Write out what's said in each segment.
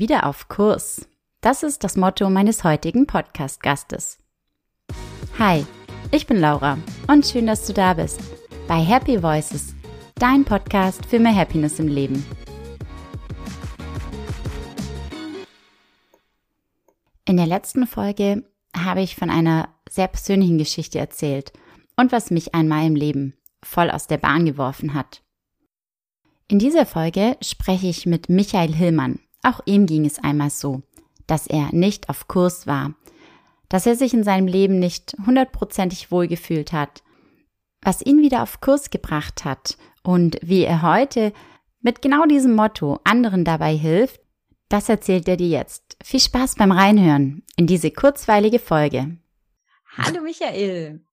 Wieder auf Kurs. Das ist das Motto meines heutigen Podcast-Gastes. Hi, ich bin Laura und schön, dass du da bist bei Happy Voices, dein Podcast für mehr Happiness im Leben. In der letzten Folge habe ich von einer sehr persönlichen Geschichte erzählt und was mich einmal im Leben voll aus der Bahn geworfen hat. In dieser Folge spreche ich mit Michael Hillmann. Auch ihm ging es einmal so, dass er nicht auf Kurs war, dass er sich in seinem Leben nicht hundertprozentig wohlgefühlt hat, was ihn wieder auf Kurs gebracht hat und wie er heute mit genau diesem Motto anderen dabei hilft, das erzählt er dir jetzt. Viel Spaß beim Reinhören in diese kurzweilige Folge. Hallo Michael.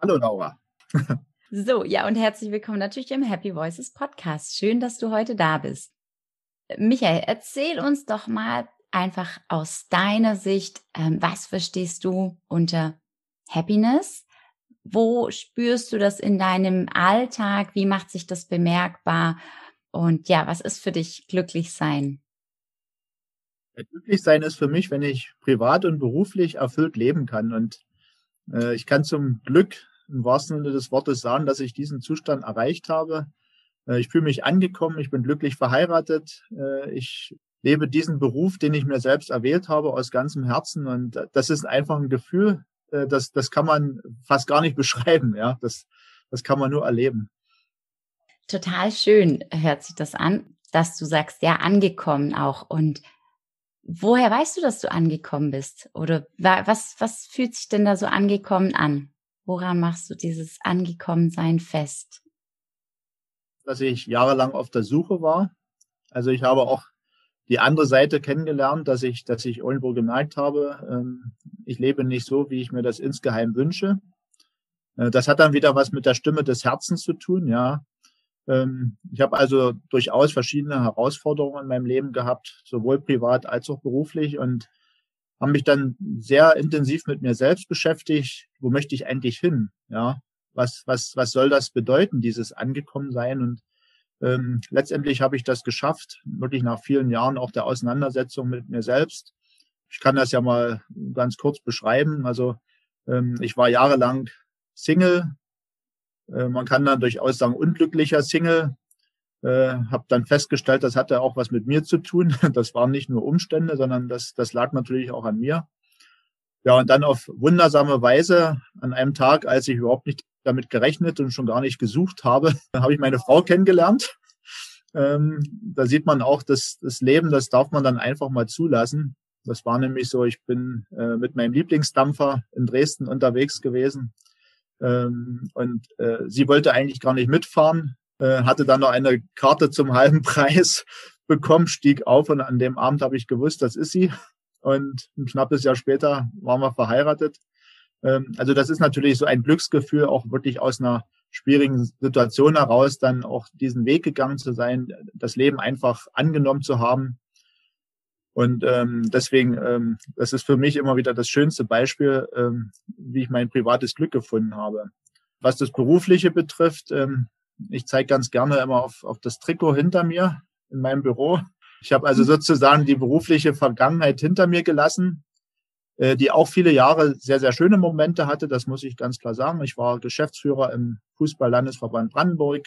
Hallo Laura. so, ja, und herzlich willkommen natürlich im Happy Voices Podcast. Schön, dass du heute da bist. Michael, erzähl uns doch mal einfach aus deiner Sicht, ähm, was verstehst du unter Happiness? Wo spürst du das in deinem Alltag? Wie macht sich das bemerkbar? Und ja, was ist für dich glücklich sein? Glücklich sein ist für mich, wenn ich privat und beruflich erfüllt leben kann. Und äh, ich kann zum Glück im wahrsten Sinne des Wortes sagen, dass ich diesen Zustand erreicht habe. Äh, ich fühle mich angekommen, ich bin glücklich verheiratet, äh, ich lebe diesen Beruf, den ich mir selbst erwählt habe, aus ganzem Herzen. Und das ist einfach ein Gefühl, äh, das, das kann man fast gar nicht beschreiben. Ja, das, das kann man nur erleben. Total schön hört sich das an, dass du sagst, ja, angekommen auch. Und woher weißt du, dass du angekommen bist? Oder was, was fühlt sich denn da so angekommen an? Woran machst du dieses Angekommensein fest? Dass ich jahrelang auf der Suche war. Also ich habe auch die andere Seite kennengelernt, dass ich, dass ich irgendwo gemerkt habe, ähm, ich lebe nicht so, wie ich mir das insgeheim wünsche. Äh, das hat dann wieder was mit der Stimme des Herzens zu tun, ja. Ähm, ich habe also durchaus verschiedene Herausforderungen in meinem Leben gehabt, sowohl privat als auch beruflich und habe mich dann sehr intensiv mit mir selbst beschäftigt. Wo möchte ich eigentlich hin? Ja, was, was, was soll das bedeuten, dieses Angekommensein? Und ähm, letztendlich habe ich das geschafft, wirklich nach vielen Jahren auch der Auseinandersetzung mit mir selbst. Ich kann das ja mal ganz kurz beschreiben. Also ähm, ich war jahrelang Single. Äh, man kann dann durchaus sagen unglücklicher Single. Äh, habe dann festgestellt, das hatte auch was mit mir zu tun. Das waren nicht nur Umstände, sondern das, das lag natürlich auch an mir. Ja, und dann auf wundersame Weise an einem Tag, als ich überhaupt nicht damit gerechnet und schon gar nicht gesucht habe, habe ich meine Frau kennengelernt. Ähm, da sieht man auch, dass das Leben, das darf man dann einfach mal zulassen. Das war nämlich so, ich bin äh, mit meinem Lieblingsdampfer in Dresden unterwegs gewesen. Ähm, und äh, sie wollte eigentlich gar nicht mitfahren, äh, hatte dann noch eine Karte zum halben Preis bekommen, stieg auf und an dem Abend habe ich gewusst, das ist sie. Und ein knappes Jahr später waren wir verheiratet. Ähm, also das ist natürlich so ein Glücksgefühl, auch wirklich aus einer schwierigen Situation heraus dann auch diesen Weg gegangen zu sein, das Leben einfach angenommen zu haben. Und ähm, deswegen, ähm, das ist für mich immer wieder das schönste Beispiel, ähm, wie ich mein privates Glück gefunden habe. Was das Berufliche betrifft, ähm, ich zeige ganz gerne immer auf, auf das Trikot hinter mir in meinem Büro. Ich habe also sozusagen die berufliche Vergangenheit hinter mir gelassen die auch viele Jahre sehr, sehr schöne Momente hatte. Das muss ich ganz klar sagen. Ich war Geschäftsführer im Fußball-Landesverband Brandenburg,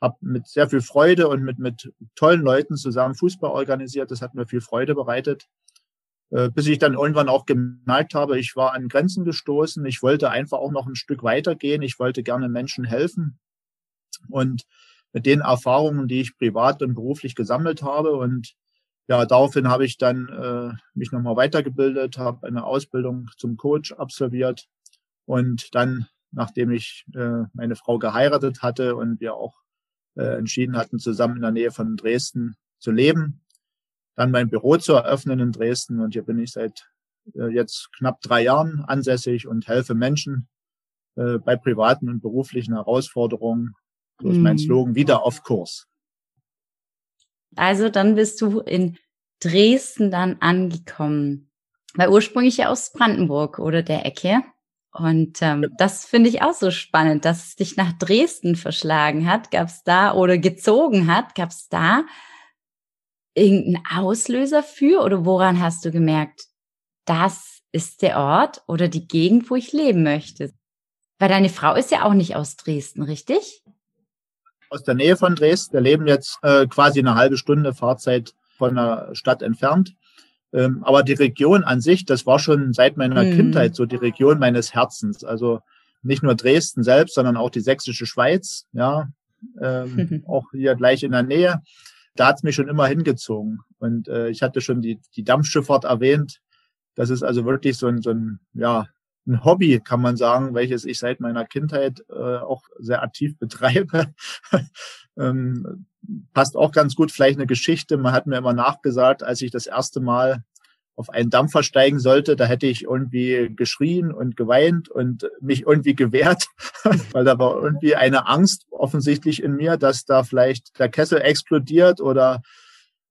habe mit sehr viel Freude und mit, mit tollen Leuten zusammen Fußball organisiert. Das hat mir viel Freude bereitet. Äh, bis ich dann irgendwann auch gemerkt habe, ich war an Grenzen gestoßen. Ich wollte einfach auch noch ein Stück weitergehen. Ich wollte gerne Menschen helfen. Und mit den Erfahrungen, die ich privat und beruflich gesammelt habe und ja, daraufhin habe ich dann äh, mich nochmal weitergebildet, habe eine Ausbildung zum Coach absolviert und dann, nachdem ich äh, meine Frau geheiratet hatte und wir auch äh, entschieden hatten, zusammen in der Nähe von Dresden zu leben, dann mein Büro zu eröffnen in Dresden und hier bin ich seit äh, jetzt knapp drei Jahren ansässig und helfe Menschen äh, bei privaten und beruflichen Herausforderungen. So ist mein. Slogan wieder auf Kurs. Also dann bist du in Dresden dann angekommen. Weil ursprünglich ja aus Brandenburg oder der Ecke. Und ähm, das finde ich auch so spannend, dass es dich nach Dresden verschlagen hat. Gab es da oder gezogen hat? Gab es da irgendeinen Auslöser für oder woran hast du gemerkt, das ist der Ort oder die Gegend, wo ich leben möchte? Weil deine Frau ist ja auch nicht aus Dresden, richtig? Aus der Nähe von Dresden. Wir leben jetzt äh, quasi eine halbe Stunde Fahrzeit von der Stadt entfernt. Ähm, aber die Region an sich, das war schon seit meiner mhm. Kindheit so die Region meines Herzens. Also nicht nur Dresden selbst, sondern auch die sächsische Schweiz, ja, ähm, auch hier gleich in der Nähe. Da hat's mich schon immer hingezogen. Und äh, ich hatte schon die, die Dampfschifffahrt erwähnt. Das ist also wirklich so ein, so ein, ja, ein Hobby, kann man sagen, welches ich seit meiner Kindheit äh, auch sehr aktiv betreibe. ähm, passt auch ganz gut vielleicht eine Geschichte. Man hat mir immer nachgesagt, als ich das erste Mal auf einen Dampfer steigen sollte, da hätte ich irgendwie geschrien und geweint und mich irgendwie gewehrt, weil da war irgendwie eine Angst offensichtlich in mir, dass da vielleicht der Kessel explodiert oder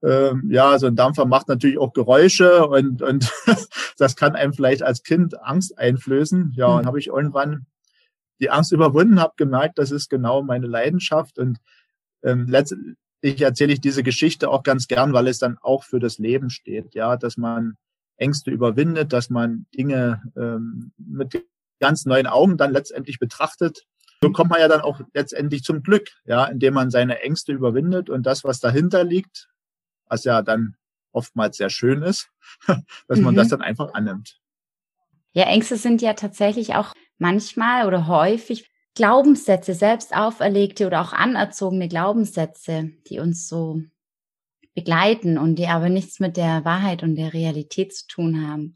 ja, so ein Dampfer macht natürlich auch Geräusche und, und das kann einem vielleicht als Kind Angst einflößen. Ja, und hm. habe ich irgendwann die Angst überwunden, habe gemerkt, das ist genau meine Leidenschaft und ähm, letztendlich erzähle ich diese Geschichte auch ganz gern, weil es dann auch für das Leben steht, ja, dass man Ängste überwindet, dass man Dinge ähm, mit ganz neuen Augen dann letztendlich betrachtet. So kommt man ja dann auch letztendlich zum Glück, ja, indem man seine Ängste überwindet und das, was dahinter liegt, was ja dann oftmals sehr schön ist, dass man mhm. das dann einfach annimmt. Ja, Ängste sind ja tatsächlich auch manchmal oder häufig Glaubenssätze, selbst auferlegte oder auch anerzogene Glaubenssätze, die uns so begleiten und die aber nichts mit der Wahrheit und der Realität zu tun haben.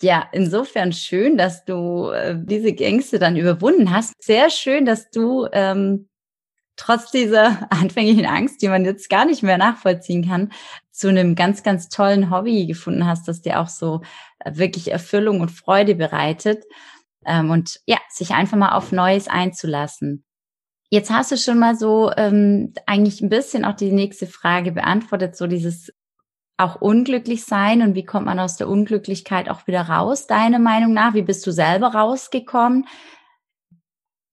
Ja, insofern schön, dass du äh, diese Ängste dann überwunden hast. Sehr schön, dass du ähm, trotz dieser anfänglichen Angst, die man jetzt gar nicht mehr nachvollziehen kann, zu einem ganz, ganz tollen Hobby gefunden hast, das dir auch so äh, wirklich Erfüllung und Freude bereitet. Ähm, und ja, sich einfach mal auf Neues einzulassen. Jetzt hast du schon mal so ähm, eigentlich ein bisschen auch die nächste Frage beantwortet, so dieses auch unglücklich sein und wie kommt man aus der Unglücklichkeit auch wieder raus, deine Meinung nach? Wie bist du selber rausgekommen?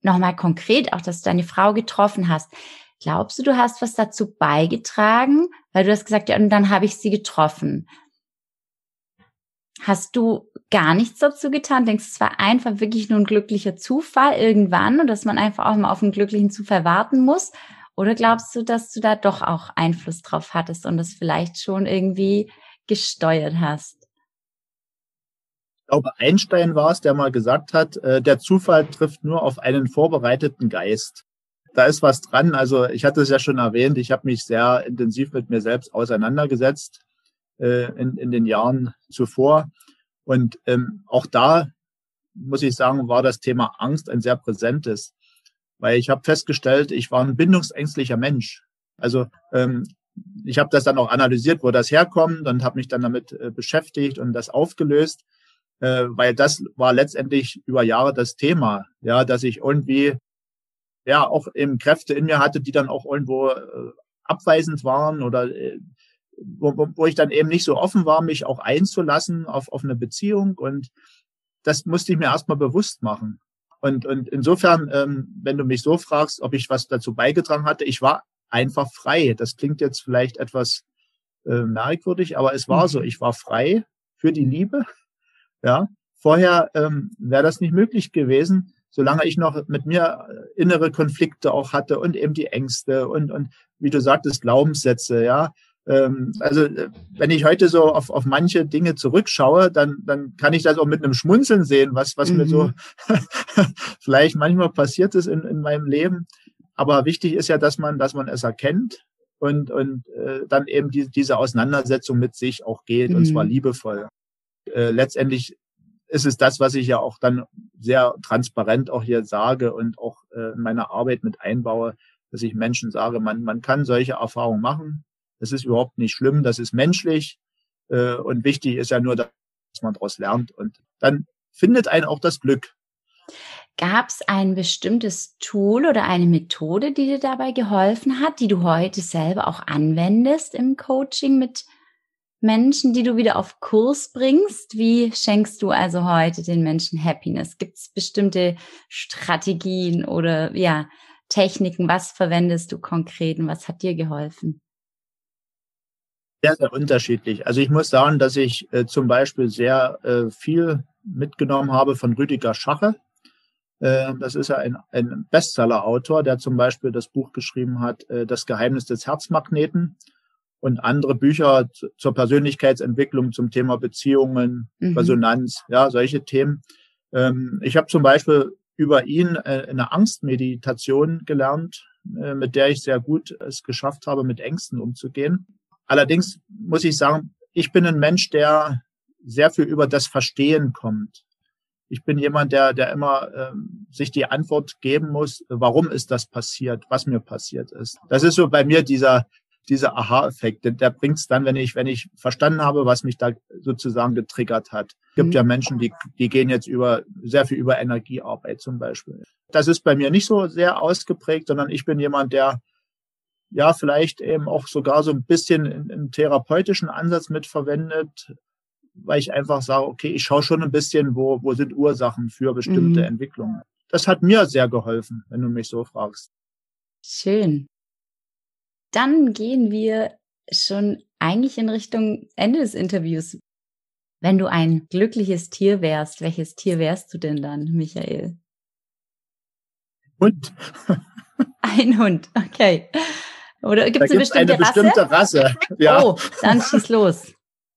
Nochmal konkret, auch dass du deine Frau getroffen hast. Glaubst du, du hast was dazu beigetragen? Weil du hast gesagt, ja, und dann habe ich sie getroffen. Hast du gar nichts dazu getan? Denkst du, es war einfach wirklich nur ein glücklicher Zufall irgendwann und dass man einfach auch mal auf einen glücklichen Zufall warten muss? Oder glaubst du, dass du da doch auch Einfluss drauf hattest und das vielleicht schon irgendwie gesteuert hast? Glaube, Einstein war es, der mal gesagt hat, äh, der Zufall trifft nur auf einen vorbereiteten Geist. Da ist was dran. Also ich hatte es ja schon erwähnt, ich habe mich sehr intensiv mit mir selbst auseinandergesetzt äh, in, in den Jahren zuvor. Und ähm, auch da muss ich sagen, war das Thema Angst ein sehr präsentes, weil ich habe festgestellt, ich war ein bindungsängstlicher Mensch. Also ähm, ich habe das dann auch analysiert, wo das herkommt und habe mich dann damit äh, beschäftigt und das aufgelöst, äh, weil das war letztendlich über Jahre das Thema, ja, dass ich irgendwie ja auch eben Kräfte in mir hatte, die dann auch irgendwo äh, abweisend waren oder äh, wo, wo ich dann eben nicht so offen war, mich auch einzulassen auf, auf eine Beziehung. Und das musste ich mir erstmal bewusst machen. Und, und insofern, ähm, wenn du mich so fragst, ob ich was dazu beigetragen hatte, ich war einfach frei. Das klingt jetzt vielleicht etwas äh, merkwürdig, aber es war mhm. so. Ich war frei für die Liebe. Ja, vorher ähm, wäre das nicht möglich gewesen, solange ich noch mit mir äh, innere Konflikte auch hatte und eben die Ängste und und wie du sagtest Glaubenssätze. Ja, ähm, also äh, wenn ich heute so auf, auf manche Dinge zurückschaue, dann, dann kann ich das auch mit einem Schmunzeln sehen, was, was mhm. mir so mhm. vielleicht manchmal passiert ist in, in meinem Leben. Aber wichtig ist ja, dass man, dass man es erkennt und, und äh, dann eben die, diese Auseinandersetzung mit sich auch geht, mhm. und zwar mhm. liebevoll. Äh, letztendlich ist es das, was ich ja auch dann sehr transparent auch hier sage und auch äh, in meiner Arbeit mit einbaue, dass ich Menschen sage, man, man kann solche Erfahrungen machen, das ist überhaupt nicht schlimm, das ist menschlich. Äh, und wichtig ist ja nur, dass man daraus lernt. Und dann findet einen auch das Glück. Gab es ein bestimmtes Tool oder eine Methode, die dir dabei geholfen hat, die du heute selber auch anwendest im Coaching mit Menschen, die du wieder auf Kurs bringst? Wie schenkst du also heute den Menschen Happiness? Gibt es bestimmte Strategien oder ja, Techniken? Was verwendest du konkret und was hat dir geholfen? Sehr, sehr unterschiedlich. Also ich muss sagen, dass ich äh, zum Beispiel sehr äh, viel mitgenommen habe von Rüdiger Schache. Äh, das ist ja ein, ein Bestseller-Autor, der zum Beispiel das Buch geschrieben hat, äh, Das Geheimnis des Herzmagneten und andere Bücher zur Persönlichkeitsentwicklung zum Thema Beziehungen, mhm. Resonanz, ja, solche Themen. Ähm, ich habe zum Beispiel über ihn äh, eine Angstmeditation gelernt, äh, mit der ich sehr gut es geschafft habe, mit Ängsten umzugehen. Allerdings muss ich sagen, ich bin ein Mensch, der sehr viel über das Verstehen kommt. Ich bin jemand, der, der immer ähm, sich die Antwort geben muss, warum ist das passiert, was mir passiert ist. Das ist so bei mir dieser, dieser Aha-Effekt, der, der bringt es dann, wenn ich, wenn ich verstanden habe, was mich da sozusagen getriggert hat. Es gibt mhm. ja Menschen, die, die gehen jetzt über, sehr viel über Energiearbeit zum Beispiel. Das ist bei mir nicht so sehr ausgeprägt, sondern ich bin jemand, der ja vielleicht eben auch sogar so ein bisschen einen therapeutischen Ansatz mitverwendet, weil ich einfach sage, okay, ich schaue schon ein bisschen, wo, wo sind Ursachen für bestimmte mhm. Entwicklungen. Das hat mir sehr geholfen, wenn du mich so fragst. Schön. Dann gehen wir schon eigentlich in Richtung Ende des Interviews. Wenn du ein glückliches Tier wärst, welches Tier wärst du denn dann, Michael? Hund. Ein Hund, okay. Oder gibt es eine bestimmte, eine bestimmte Rasse? Rasse? Ja. Oh, dann schieß los.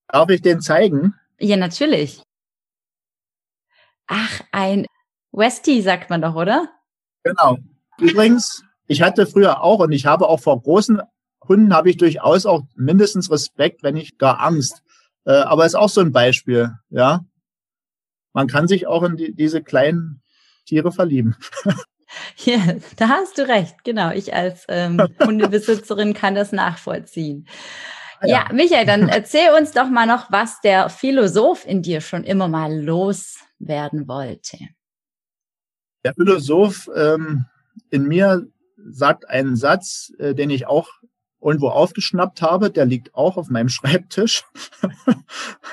Darf ich den zeigen? Ja, natürlich. Ach, ein Westie sagt man doch, oder? Genau. Übrigens, ich hatte früher auch und ich habe auch vor großen Hunden habe ich durchaus auch mindestens Respekt, wenn nicht gar Angst. Äh, aber ist auch so ein Beispiel, ja. Man kann sich auch in die, diese kleinen Tiere verlieben. Ja, da hast du recht. Genau, ich als ähm, Hundebesitzerin kann das nachvollziehen. Ah, ja. ja, Michael, dann erzähl uns doch mal noch, was der Philosoph in dir schon immer mal loswerden wollte. Der Philosoph ähm, in mir sagt einen Satz, äh, den ich auch irgendwo aufgeschnappt habe. Der liegt auch auf meinem Schreibtisch.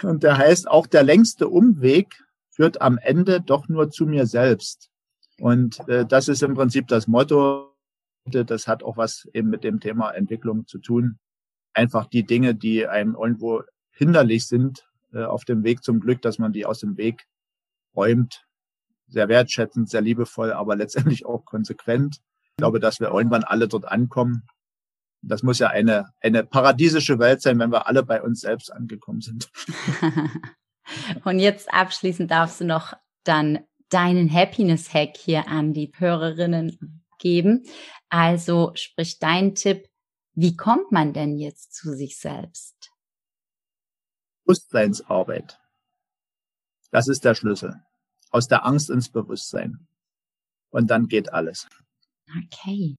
Und der heißt, auch der längste Umweg führt am Ende doch nur zu mir selbst. Und äh, das ist im Prinzip das Motto. Das hat auch was eben mit dem Thema Entwicklung zu tun. Einfach die Dinge, die einem irgendwo hinderlich sind äh, auf dem Weg zum Glück, dass man die aus dem Weg räumt. Sehr wertschätzend, sehr liebevoll, aber letztendlich auch konsequent. Ich glaube, dass wir irgendwann alle dort ankommen. Das muss ja eine, eine paradiesische Welt sein, wenn wir alle bei uns selbst angekommen sind. Und jetzt abschließend darfst du noch dann deinen Happiness-Hack hier an die Hörerinnen geben. Also sprich dein Tipp, wie kommt man denn jetzt zu sich selbst? Bewusstseinsarbeit. Das ist der Schlüssel. Aus der Angst ins Bewusstsein. Und dann geht alles. Okay.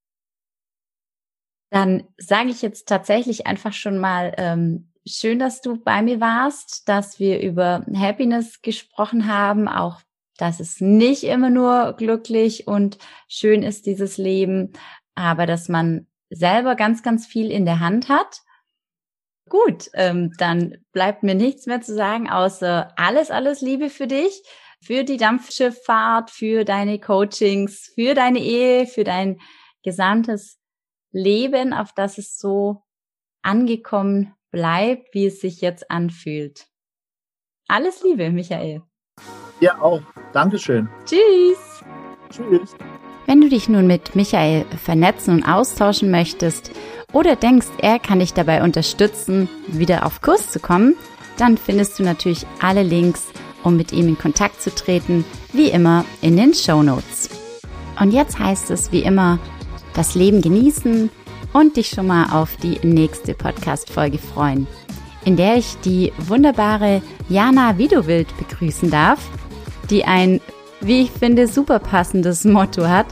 Dann sage ich jetzt tatsächlich einfach schon mal, ähm, schön, dass du bei mir warst, dass wir über Happiness gesprochen haben, auch dass es nicht immer nur glücklich und schön ist, dieses Leben, aber dass man selber ganz, ganz viel in der Hand hat. Gut, ähm, dann bleibt mir nichts mehr zu sagen, außer alles, alles Liebe für dich, für die Dampfschifffahrt, für deine Coachings, für deine Ehe, für dein gesamtes Leben, auf das es so angekommen bleibt, wie es sich jetzt anfühlt. Alles Liebe, Michael. Ja, auch. Dankeschön. Tschüss. Tschüss. Wenn du dich nun mit Michael vernetzen und austauschen möchtest oder denkst, er kann dich dabei unterstützen, wieder auf Kurs zu kommen, dann findest du natürlich alle Links, um mit ihm in Kontakt zu treten, wie immer in den Show Notes. Und jetzt heißt es wie immer, das Leben genießen und dich schon mal auf die nächste Podcast-Folge freuen, in der ich die wunderbare Jana Widowild begrüßen darf die ein, wie ich finde, super passendes Motto hat.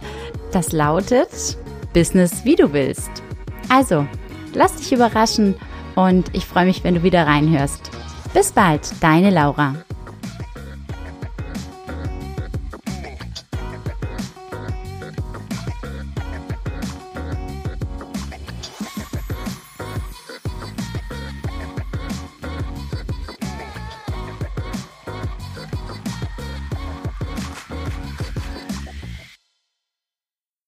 Das lautet Business wie du willst. Also, lass dich überraschen und ich freue mich, wenn du wieder reinhörst. Bis bald, deine Laura.